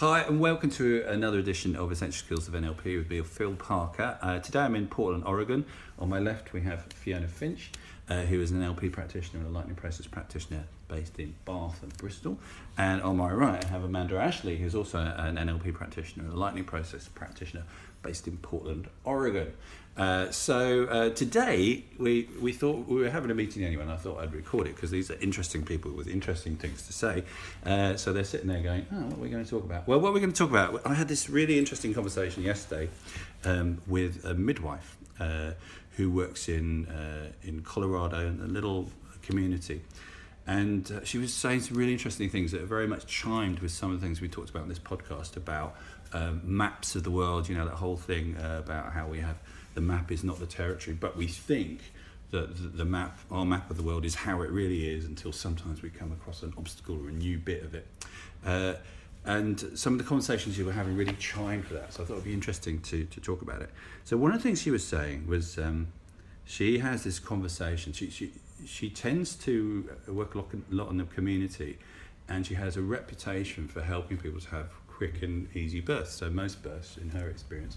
Hi, and welcome to another edition of Essential Skills of NLP with me, Phil Parker. Uh, today I'm in Portland, Oregon. On my left, we have Fiona Finch, uh, who is an NLP practitioner and a lightning process practitioner based in Bath and Bristol. And on my right, I have Amanda Ashley, who's also an NLP practitioner and a lightning process practitioner based in Portland, Oregon. Uh, so uh, today we, we thought we were having a meeting anyway, and I thought I'd record it because these are interesting people with interesting things to say. Uh, so they're sitting there going, "Oh, what are we going to talk about?" Well, what we're going to talk about, I had this really interesting conversation yesterday um, with a midwife uh, who works in uh, in Colorado in a little community. And uh, she was saying some really interesting things that are very much chimed with some of the things we talked about in this podcast about um, maps of the world, you know, that whole thing uh, about how we have the map is not the territory, but we think that the, map, our map of the world, is how it really is until sometimes we come across an obstacle or a new bit of it. Uh, and some of the conversations you were having really chimed for that, so I thought it'd be interesting to, to talk about it. So, one of the things she was saying was um, she has this conversation, she, she, she tends to work a lot, a lot in the community, and she has a reputation for helping people to have quick and easy birth. So, most births, in her experience,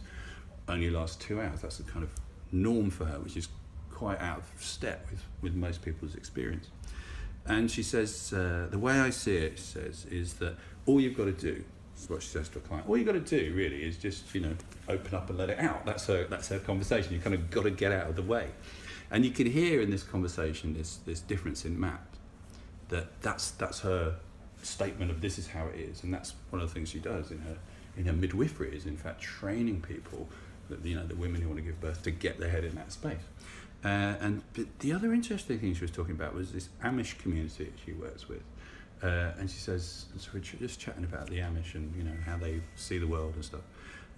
only last two hours. That's the kind of norm for her, which is quite out of step with, with most people's experience. And she says, uh, the way I see it, she says, is that all you've got to do, is what she says to a client, all you've got to do really is just, you know, open up and let it out. That's her, that's her conversation. You kind of got to get out of the way. And you can hear in this conversation this, this difference in map, that that's, that's her statement of this is how it is. And that's one of the things she does in her, in her midwifery is in fact training people that you know the women who want to give birth to get their head in that space. Uh, and the other interesting thing she was talking about was this Amish community that she works with. Uh, and she says, so we're just chatting about the Amish and you know how they see the world and stuff.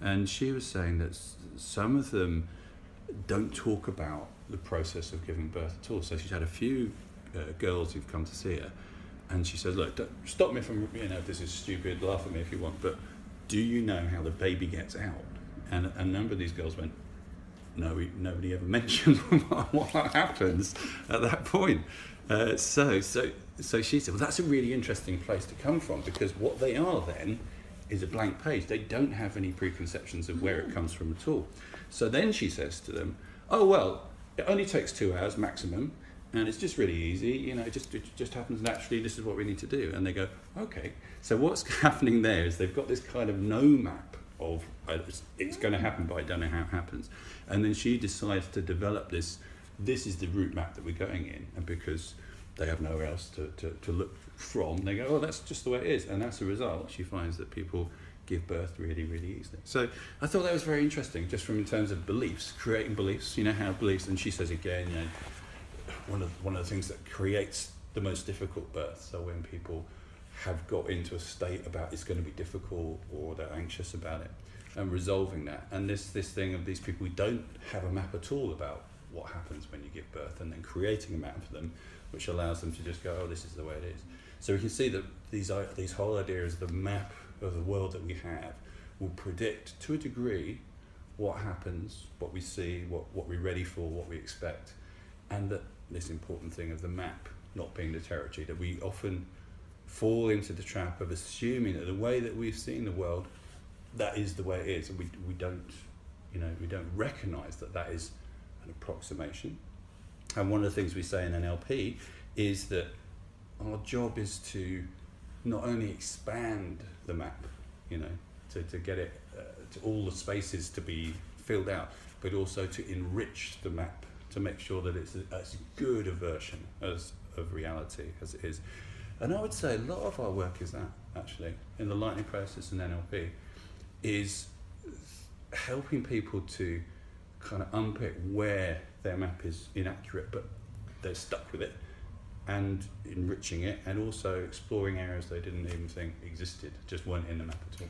And she was saying that some of them don't talk about the process of giving birth at all. So she's had a few uh, girls who've come to see her, and she says, "Look, stop me from you know this is stupid. Laugh at me if you want, but do you know how the baby gets out?" And a number of these girls went, no, we, nobody ever mentioned what happens at that point. Uh, so, so, so she said, well, that's a really interesting place to come from because what they are then is a blank page. They don't have any preconceptions of where it comes from at all. So then she says to them, oh, well, it only takes two hours maximum and it's just really easy you know it just it just happens naturally this is what we need to do and they go okay so what's happening there is they've got this kind of no map of uh, it's, it's going to mm. happen, but I don't know how it happens. And then she decides to develop this. This is the route map that we're going in, and because they have nowhere else to, to, to look from, they go, oh, that's just the way it is. And as a result, she finds that people give birth really, really easily. So I thought that was very interesting, just from in terms of beliefs, creating beliefs. You know how beliefs, and she says again, you know, one of one of the things that creates the most difficult births are when people have got into a state about it's going to be difficult or they're anxious about it and resolving that. And this this thing of these people who don't have a map at all about what happens when you give birth and then creating a map for them which allows them to just go oh this is the way it is. So we can see that these these whole ideas the map of the world that we have will predict to a degree what happens what we see what what we're ready for what we expect and that this important thing of the map not being the territory that we often fall into the trap of assuming that the way that we've seen the world, that is the way it is, and we, we don't, you know, we don't recognise that that is an approximation. And one of the things we say in NLP is that our job is to not only expand the map, you know, to, to get it uh, to all the spaces to be filled out, but also to enrich the map to make sure that it's as good a version as of reality as it is. And I would say a lot of our work is that, actually, in the lightning process and NLP, is helping people to kind of unpick where their map is inaccurate, but they're stuck with it, and enriching it, and also exploring areas they didn't even think existed, just weren't in the map at all.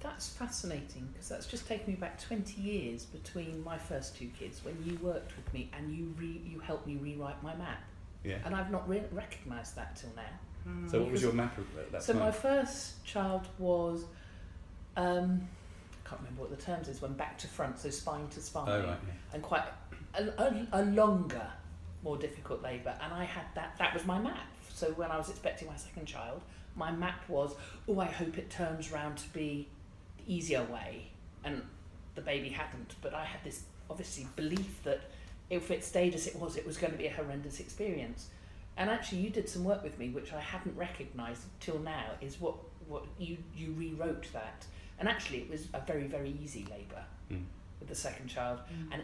That's fascinating because that's just taken me back 20 years between my first two kids when you worked with me and you re- you helped me rewrite my map. Yeah. And I've not re- recognised that till now. So what was your map at that So time? my first child was, um, I can't remember what the terms is, when back to front, so spine to spine, Oh, right, yeah. and quite a, a, a longer, more difficult labour. And I had that. That was my map. So when I was expecting my second child, my map was, oh, I hope it turns round to be the easier way, and the baby hadn't. But I had this obviously belief that if it stayed as it was, it was going to be a horrendous experience. And actually, you did some work with me, which I hadn't recognised till now. Is what what you you rewrote that, and actually, it was a very very easy labour Mm. with the second child, and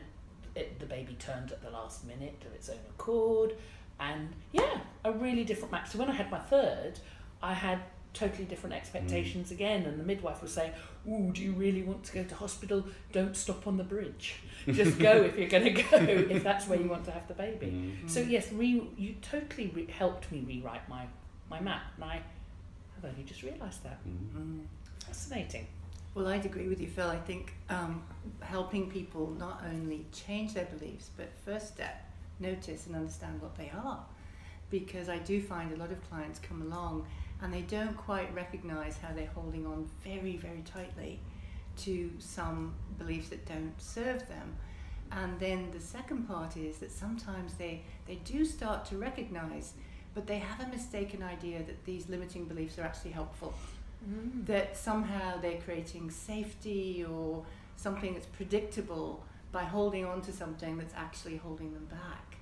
it, the baby turned at the last minute of its own accord, and yeah, a really different map. So when I had my third, I had totally different expectations again, and the midwife was saying, "Ooh, do you really want to go to hospital? Don't stop on the bridge. Just go if you're going to go, if that's where you want to have the baby." Mm. So yes, re- you totally re- helped me rewrite my my map, and I have only just realised that. Mm. Mm. Fascinating. Well, I'd agree with you, Phil. I think um, helping people not only change their beliefs, but first step, notice and understand what they are. Because I do find a lot of clients come along and they don't quite recognize how they're holding on very, very tightly to some beliefs that don't serve them. And then the second part is that sometimes they, they do start to recognize, but they have a mistaken idea that these limiting beliefs are actually helpful Mm. that somehow they're creating safety or something that's predictable by holding on to something that's actually holding them back.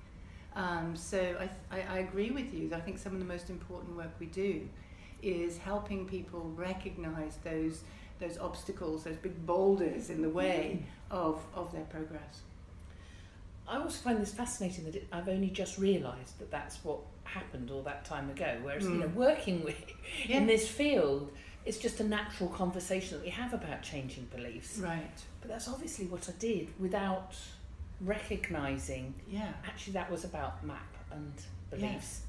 Um, so I, th- I, I agree with you. I think some of the most important work we do is helping people recognize those those obstacles, those big boulders in the way of, of their progress. I also find this fascinating that it, I've only just realised that that's what happened all that time ago. Whereas you know, Mm. working with Yeah. in this field, it's just a natural conversation that we have about changing beliefs. Right. But that's obviously what I did without recognising Yeah. actually that was about map and beliefs.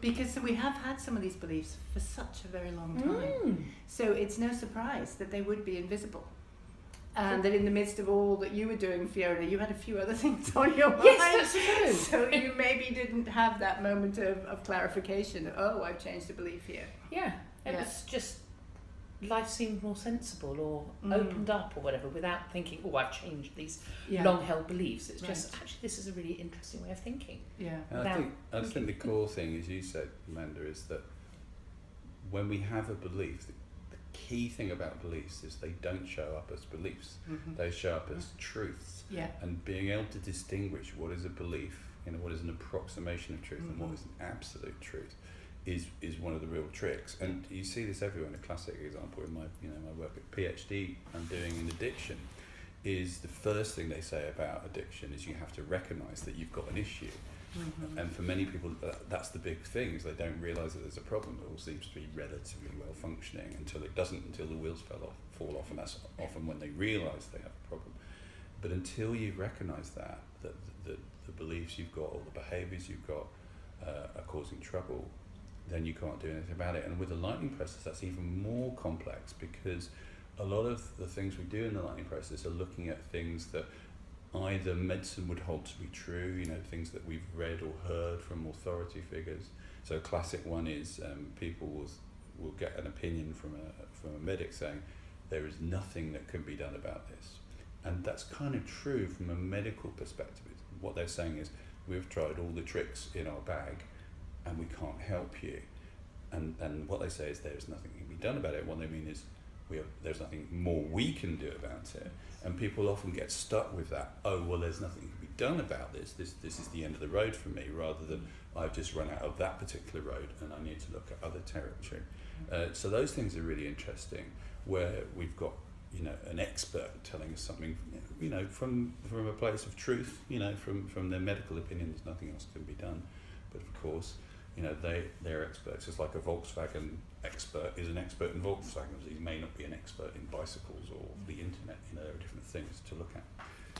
Because we have had some of these beliefs for such a very long time. Mm. So it's no surprise that they would be invisible. And that in the midst of all that you were doing, Fiona, you had a few other things on your mind. Yes, that's true. So you maybe didn't have that moment of, of clarification. Oh, I've changed a belief here. Yeah, it Yeah. was just life seemed more sensible or Mm. opened up or whatever without thinking, oh, I've changed these Yeah. long held beliefs. It's just actually this is a really interesting way of thinking. Yeah. And I think I think the core thing, as you said, Amanda, is that when we have a belief, the, the key thing about beliefs is they don't show up as beliefs; Mhm. they show up as truths. Yeah. And being able to distinguish what is a belief, you know, what is an approximation of truth, and what Mhm. is an absolute truth, is is one of the real tricks. And you see this everywhere. A classic example in my you know my work at PhD I'm doing in addiction, is the first thing they say about addiction is you have to recognise that you've got an issue. Mhm. And for many people, that, that's the big thing is they don't realise that there's a problem. It all seems to be relatively well functioning until it doesn't, until the wheels fell off, fall off, and that's often when they realise they have a problem. But until you recognise that, that the, the beliefs you've got or the behaviours you've got uh, are causing trouble, then you can't do anything about it. And with the lightning process, that's even more complex because a lot of the things we do in the lightning process are looking at things that either medicine would hold to be true, you know, things that we've read or heard from authority figures. So a classic one is um, people will, will get an opinion from a, from a medic saying there is nothing that can be done about this. And that's kind of true from a medical perspective. What they're saying is we've tried all the tricks in our bag and we can't help you. And, and what they say is there's nothing can be done about it. What they mean is we have, there's nothing more we can do about it. And people often get stuck with that. Oh well, there's nothing can be done about this. This this is the end of the road for me. Rather than I've just run out of that particular road and I need to look at other territory. Uh, so those things are really interesting. Where we've got you know an expert telling us something you know from from a place of truth. You know from from their medical opinion, there's nothing else can be done. But of course, you know they they're experts. It's like a Volkswagen expert is an expert in Volkswagens. He may not be an expert in bicycles or the internet. You know there are different things to look at.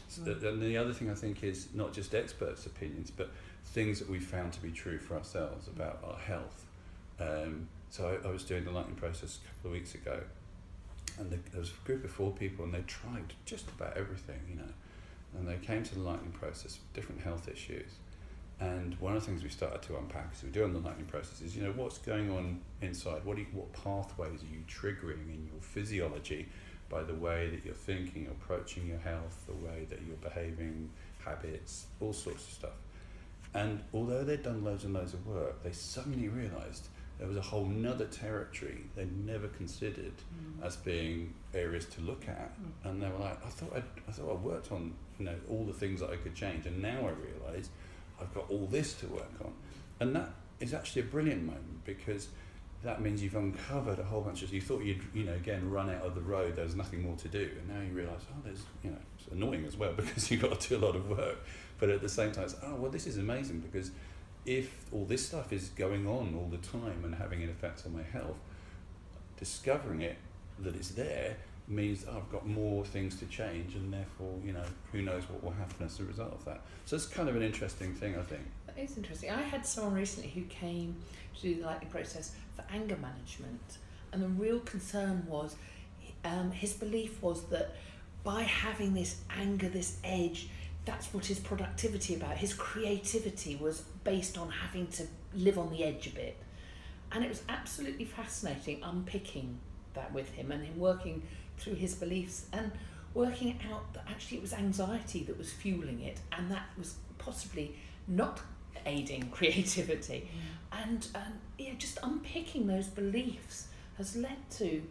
So, Mm. And the other thing I think is not just experts' opinions, but things that we found to be true for ourselves about our health. Um, so I, I was doing the lightning process a couple of weeks ago, and the, there was a group of four people, and they tried just about everything, you know. And they came to the lightning process with different health issues. And one of the things we started to unpack as we do on the lightning process is, you know, what's going on inside? What, do you, what pathways are you triggering in your physiology by the way that you're thinking, approaching your health, the way that you're behaving, habits, all sorts of stuff. And although they'd done loads and loads of work, they suddenly realised there was a whole nother territory they'd never considered Mm. as being areas to look at. Mm. And they were like, I thought I'd, I thought I worked on you know all the things that I could change, and now I realise I've got all this to work on, and that is actually a brilliant moment because that means you've uncovered a whole bunch of you thought you'd you know again run out of the road there's nothing more to do and now you realise oh there's you know it's annoying as well because you've got to do a lot of work. But at the same time it's oh well this is amazing because if all this stuff is going on all the time and having an effect on my health discovering it that it's there means I've got more things to change and therefore you know who knows what will happen as a result of that so it's kind of an interesting thing I think That is interesting. I had someone recently who came to do the lightning process for anger management, and the real concern was um, his belief was that by having this anger, this edge, that's what his productivity about. His creativity was based on having to live on the edge a bit, and it was absolutely fascinating unpicking that with him and him working through his beliefs and working out that actually it was anxiety that was fueling it, and that was possibly not aiding creativity. And um, yeah just unpicking those beliefs has led to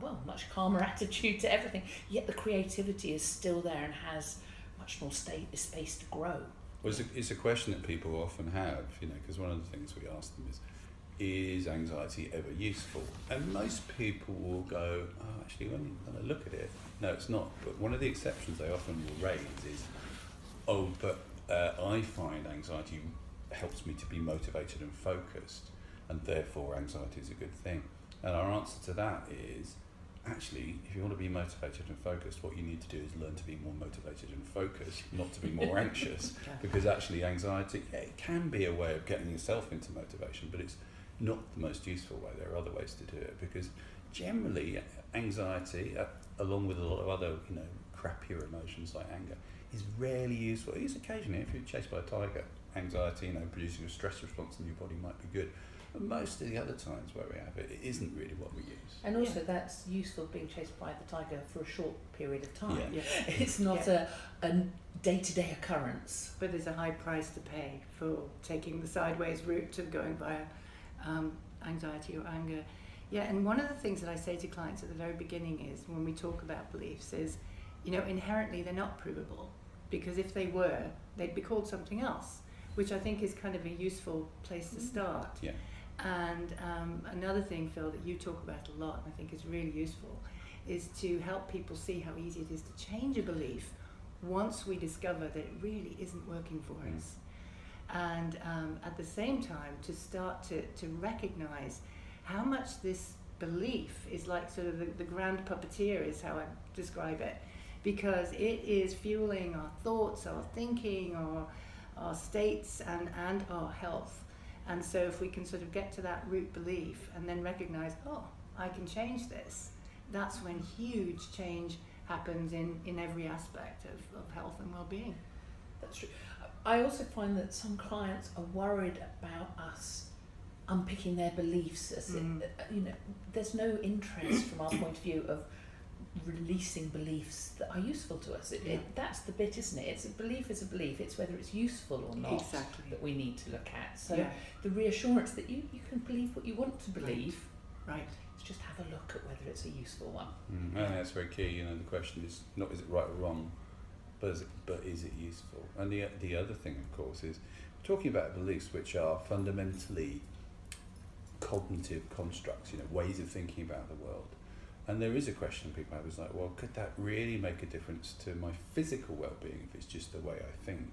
well much calmer attitude to everything. Yet the creativity is still there and has much more sta- space to grow. Well, it's a, it's a question that people often have, you know, because one of the things we ask them is, is anxiety ever useful? And most people will go, oh, actually, when, I look at it, no, it's not. But one of the exceptions they often will raise is, oh, but uh, I find anxiety helps me to be motivated and focused, and therefore anxiety is a good thing. And our answer to that is, actually, if you want to be motivated and focused, what you need to do is learn to be more motivated and focused, not to be more anxious. Because actually, anxiety yeah, it can be a way of getting yourself into motivation, but it's not the most useful way. There are other ways to do it because generally, anxiety, uh, along with a lot of other you know crappier emotions like anger, is rarely useful. It is occasionally if you're chased by a tiger, anxiety, you know, producing a stress response in your body might be good. But most of the other times where we have it, it isn't really what we use. and also that's useful being chased by the tiger for a short period of time Yeah. Yeah. it's not a, a day-to-day occurrence But there's a high price to pay for taking the sideways route to going via um, anxiety or anger. Yeah, and one of the things that I say to clients at the very beginning is when we talk about beliefs is, you know, inherently they're not provable because if they were, they'd be called something else, which I think is kind of a useful place to start. Yeah. And um, another thing, Phil, that you talk about a lot, and I think is really useful, is to help people see how easy it is to change a belief once we discover that it really isn't working for Mm. us. And um, at the same time, to start to, to recognize how much this belief is like sort of the, the grand puppeteer, is how I describe it, because it is fueling our thoughts, our thinking, our, our states, and, and our health. And so, if we can sort of get to that root belief and then recognize, oh, I can change this, that's when huge change happens in, in every aspect of, of health and well being. That's true. I also find that some clients are worried about us unpicking their beliefs. As Mm. it, uh, you know, there's no interest from our point of view of releasing beliefs that are useful to us. It, Yeah. it, that's the bit, isn't it? It's a belief is a belief. It's whether it's useful or not Exactly. that we need to look at. So yeah, the reassurance that you, you can believe what you want to Right. believe. right. It's just have a look at whether it's a useful one. Mm, I think that's very key. You know, the question is not is it right or wrong, but is it, but is it useful? And the the other thing, of course, is talking about beliefs which are fundamentally cognitive constructs. You know, ways of thinking about the world. And there is a question people have is like, well, could that really make a difference to my physical well-being if it's just the way I think?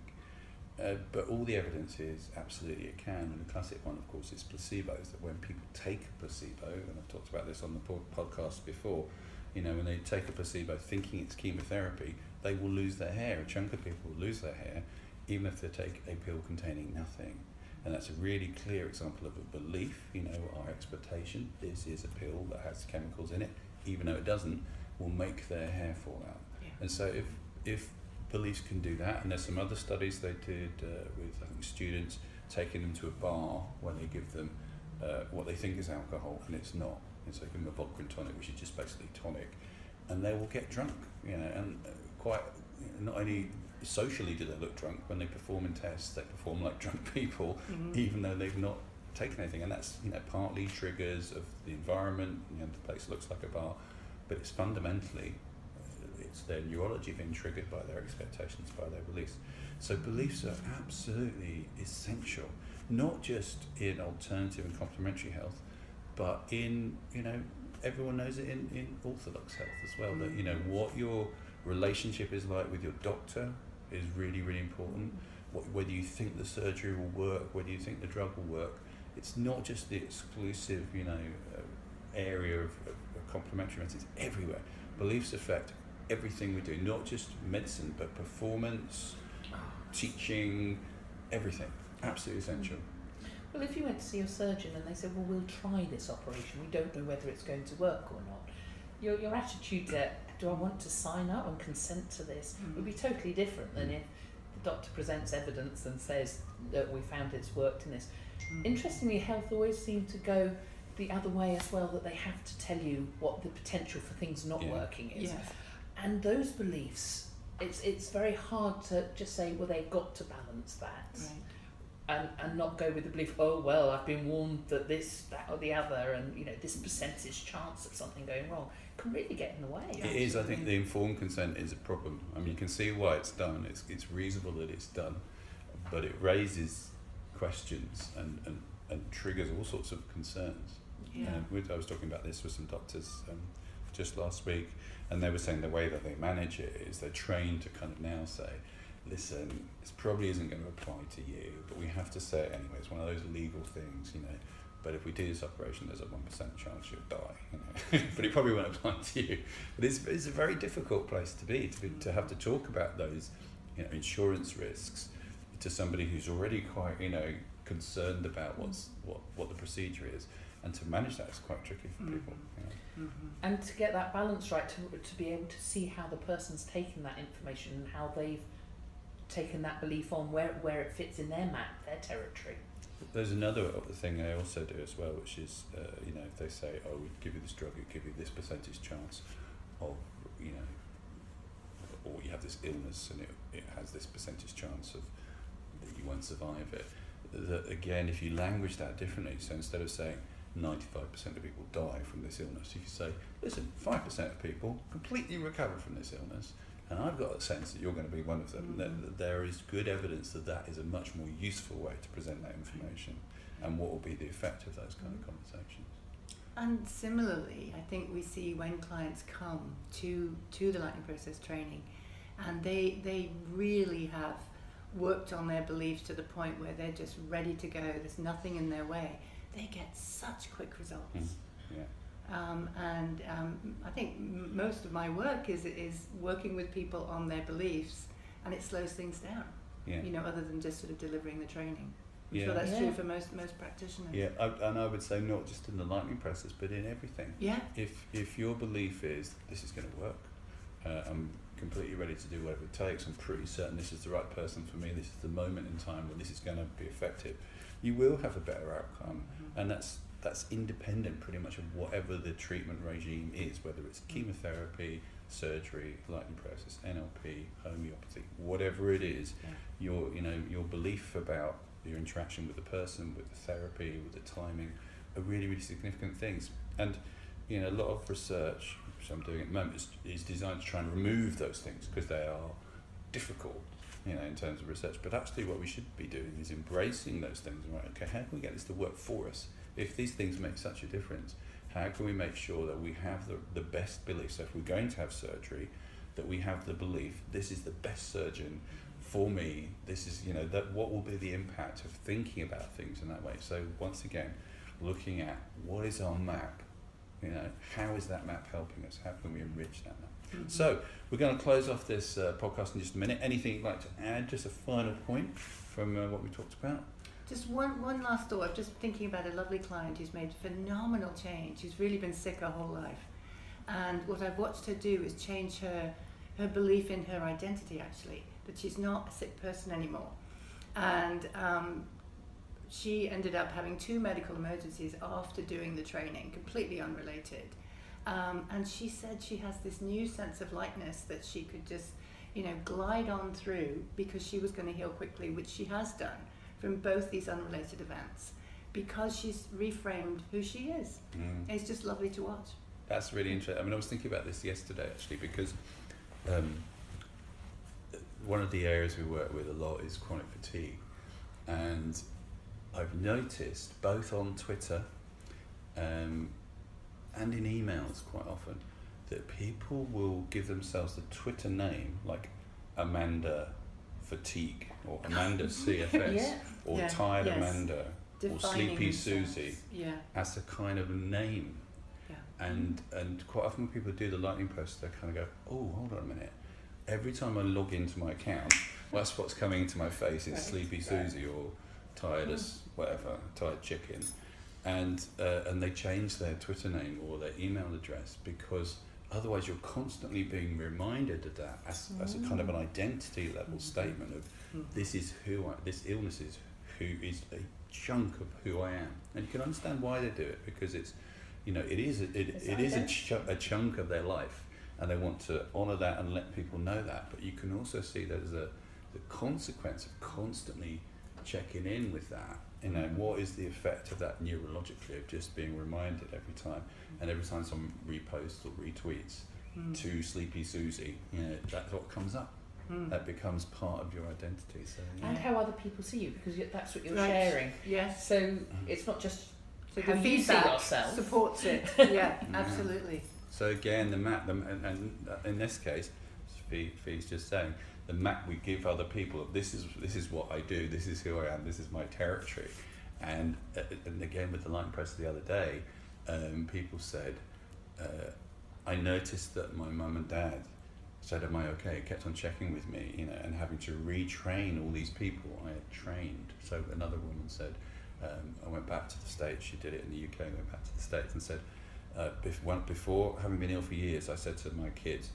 Uh, but all the evidence is absolutely it can. And the classic one, of course, is placebos. That when people take a placebo, and I've talked about this on the po- podcast before, you know, when they take a placebo thinking it's chemotherapy, they will lose their hair. A chunk of people will lose their hair, even if they take a pill containing nothing. And that's a really clear example of a belief, you know, our expectation, this is a pill that has chemicals in it, even though it doesn't, will make their hair fall out. Yeah. And so if, if beliefs can do that, and there's some other studies they did uh, with, I think, students taking them to a bar where they give them uh, what they think is alcohol, and it's not. And so they give them a vodka and tonic, which is just basically tonic, and they will get drunk, you know, and quite, not only socially do they look drunk, when they perform in tests, they perform like drunk people, Mhm. even though they've not taken anything, and that's you know partly triggers of the environment. You know, the place looks like a bar, but it's fundamentally it's their neurology being triggered by their expectations, by their beliefs. So beliefs are absolutely essential, not just in alternative and complementary health, but in you know everyone knows it in, in orthodox health as well. That you know what your relationship is like with your doctor is really really important. What, whether you think the surgery will work, whether you think the drug will work, it's not just the exclusive you know uh, area of, of, of complementary medicine. It's everywhere. Beliefs affect everything we do, not just medicine, but performance, teaching, everything. Absolutely essential. Well, if you went to see a surgeon and they said, well, we'll try this operation, we don't know whether it's going to work or not, your, your attitude to, do I want to sign up and consent to this, Mm. would be totally different than if the doctor presents evidence and says that we found it's worked in this. Mm. Interestingly, health always seem to go the other way as well, that they have to tell you what the potential for things not Yeah. working is. Yeah. And those beliefs, it's, it's very hard to just say, well, they've got to balance that Right. and, and not go with the belief, oh well, I've been warned that this, that, or the other, and you know this percentage chance of something going wrong can really get in the way. It is. I think the informed consent is a problem. I mean, you can see why it's done. It's it's reasonable that it's done, but it raises questions and, and, and triggers all sorts of concerns. Yeah. And I was talking about this with some doctors um, just last week, and they were saying the way that they manage it is they're trained to kind of now say, listen, this probably isn't going to apply to you, but we have to say it anyway. It's one of those legal things, you know. But if we do this operation, there's a one percent chance you'll die. You know, but it probably won't apply to you. But it's, it's a very difficult place to be to be to have to talk about those, you know, insurance risks to somebody who's already quite you know concerned about what's what what the procedure is, and to manage that is quite tricky for people. You know. Mm-hmm. And to get that balance right, to, to be able to see how the person's taken that information and how they've taken that belief on, where, where it fits in their map, their territory. There's another thing I also do as well, which is uh, you know if they say, oh, we give you this drug, we give you this percentage chance of you know, or you have this illness and it, it has this percentage chance of that you won't survive it. That again, if you language that differently, so instead of saying 95% of people die from this illness, if you say, listen, 5% of people completely recover from this illness, and I've got a sense that you're going to be one of them, that, that there is good evidence that that is a much more useful way to present that information, and what will be the effect of those kind of conversations. And similarly, I think we see when clients come to to the lightning process training, and they they really have worked on their beliefs to the point where they're just ready to go. There's nothing in their way. They get such quick results. Mm. Yeah. Um, and um, I think m- most of my work is is working with people on their beliefs, and it slows things down. Yeah. You know, other than just sort of delivering the training. I'm Yeah. sure that's Yeah. true for most most practitioners. Yeah, I, and I would say not just in the lightning process, but in everything. Yeah. If if your belief is this is going to work, uh, I'm completely ready to do whatever it takes. I'm pretty certain this is the right person for me. This is the moment in time when this is going to be effective. You will have a better outcome, Mhm. and that's that's independent pretty much of whatever the treatment regime is, whether it's mm. chemotherapy, surgery, lightning process, NLP, homeopathy, whatever it is. Yeah. Your you know your belief about your interaction with the person, with the therapy, with the timing, are really really significant things. And you know a lot of research, which I'm doing at the moment, is, is designed to try and remove those things because they are difficult. You know, in terms of research, but actually, what we should be doing is embracing those things. Right? Okay, how can we get this to work for us? If these things make such a difference, how can we make sure that we have the, the best belief? So if we're going to have surgery, that we have the belief this is the best surgeon for me. This is you know that what will be the impact of thinking about things in that way. So once again, looking at what is our map. You know, how is that map helping us? How can we enrich that map? Mhm. So we're going to close off this uh, podcast in just a minute. Anything you'd like to add? Just a final point from uh, what we talked about. Just one, one last thought. I'm just thinking about a lovely client who's made phenomenal change. Who's really been sick her whole life, and what I've watched her do is change her her belief in her identity. Actually, that she's not a sick person anymore, and um, she ended up having two medical emergencies after doing the training, completely unrelated. Um, and she said she has this new sense of lightness that she could just, you know, glide on through because she was going to heal quickly, which she has done from both these unrelated events. because she's reframed who she is. Mm. It's just lovely to watch. That's really interesting. I mean, I was thinking about this yesterday actually because um, one of the areas we work with a lot is chronic fatigue, and I've noticed both on Twitter um, and in emails quite often that people will give themselves the Twitter name like Amanda Fatigue or Amanda CFS Yeah. or Yeah, Tired yes. Amanda or Sleepy. Susie Yeah, as a kind of name. yeah. And and quite often when people do the lightning process, they kind of go, oh, hold on a minute. Every time I log into my account, well, that's what's coming into my face. It's Right. Sleepy Right. Susie or Tired as whatever, Tired Chicken. And, uh, and they change their Twitter name or their email address because otherwise you're constantly being reminded of that as, as a kind of an identity level statement of Mhm. this is who I, this illness is who is a chunk of who I am. And you can understand why they do it because it's, you know, it is a, it, It's it is a, ch- a chunk of their life, and they want to honour that and let people know that. But you can also see there's a the consequence of constantly checking in with that. You know, what is the effect of that neurologically of just being reminded every time, and every time someone reposts or retweets Mm. to Sleepy Susie, you know, that's what comes up. Mm. That becomes part of your identity. So yeah. And how other people see you because that's what you're Right. sharing. Yes. So it's not just So how the you see feedback yourself. supports it. Yeah, Yeah. absolutely. So again, the map, the, and, and in this case, Fee, Fee's just saying, the map we give other people. This is this is what I do. This is who I am. This is my territory. And uh, and again with the lightning process the other day, um, people said, uh, I noticed that my mum and dad said, "Am I okay?" Kept on checking with me, you know, and having to retrain all these people I had trained. So another woman said, um, I went back to the states. She did it in the UK. Went back to the states and said, uh, bef- one, before having been ill for years, I said to my kids,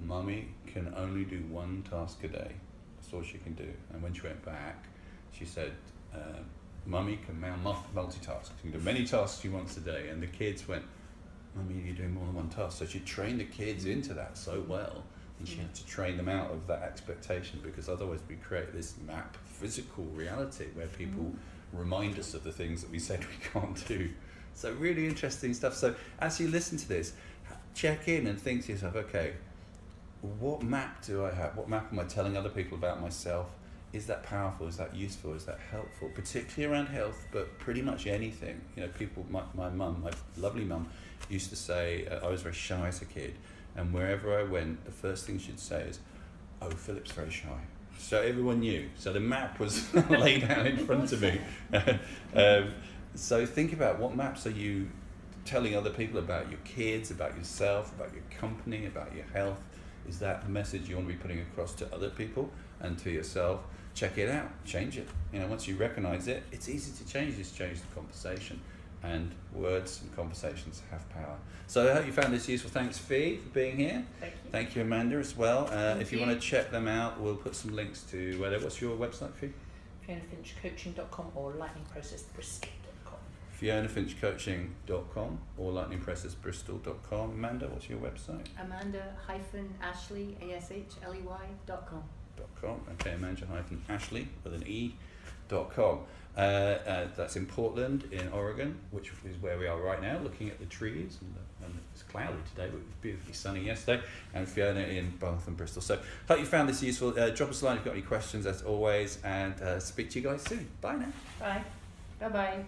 "Mummy can only do one task a day. That's all she can do." And when she went back, she said, uh, "Mummy can mul- mul- multitask. She can do many tasks she wants a day." And the kids went, "Mummy, you're doing more than one task." So she trained the kids into that so well, and she had to train them out of that expectation because otherwise we create this map physical reality where people remind us of the things that we said we can't do. So really interesting stuff. So as you listen to this, check in and think to yourself, okay, what map do I have? What map am I telling other people about myself? Is that powerful? Is that useful? Is that helpful? Particularly around health, but pretty much anything. You know, people. My my mum, my lovely mum, used to say uh, I was very shy as a kid, and wherever I went, the first thing she'd say is, "Oh, Philip's very shy." So everyone knew. So the map was laid out in front of me. um, so think about what maps are you telling other people about your kids, about yourself, about your company, about your health? Is that the message you want to be putting across to other people and to yourself? Check it out, change it. You know, once you recognize it, it's easy to change. Just change the conversation, and words and conversations have power. So I hope you found this useful. Thanks, Fee, for being here. Thank you. Thank you, Amanda, as well. Uh, if you, you. want to check them out, we'll put some links to where. What's your website, Fee? FionaFinchCoaching.com or Lightning Process lightningprocessbristol.com. FionaFinchCoaching.com or LightningProcessBristol.com. Amanda, what's your website? Amanda hyphen Ashley A S H L E Y dot com. dot com. Okay, Amanda hyphen Ashley with an E dot com. Uh, uh, that's in Portland, in Oregon, which is where we are right now, looking at the trees. And, the, and it's cloudy today, but it was beautifully sunny yesterday. And Fiona in Bath and Bristol. So, hope you found this useful. Uh, drop us a line if you've got any questions, as always, and uh, speak to you guys soon. Bye now. Bye. Bye bye.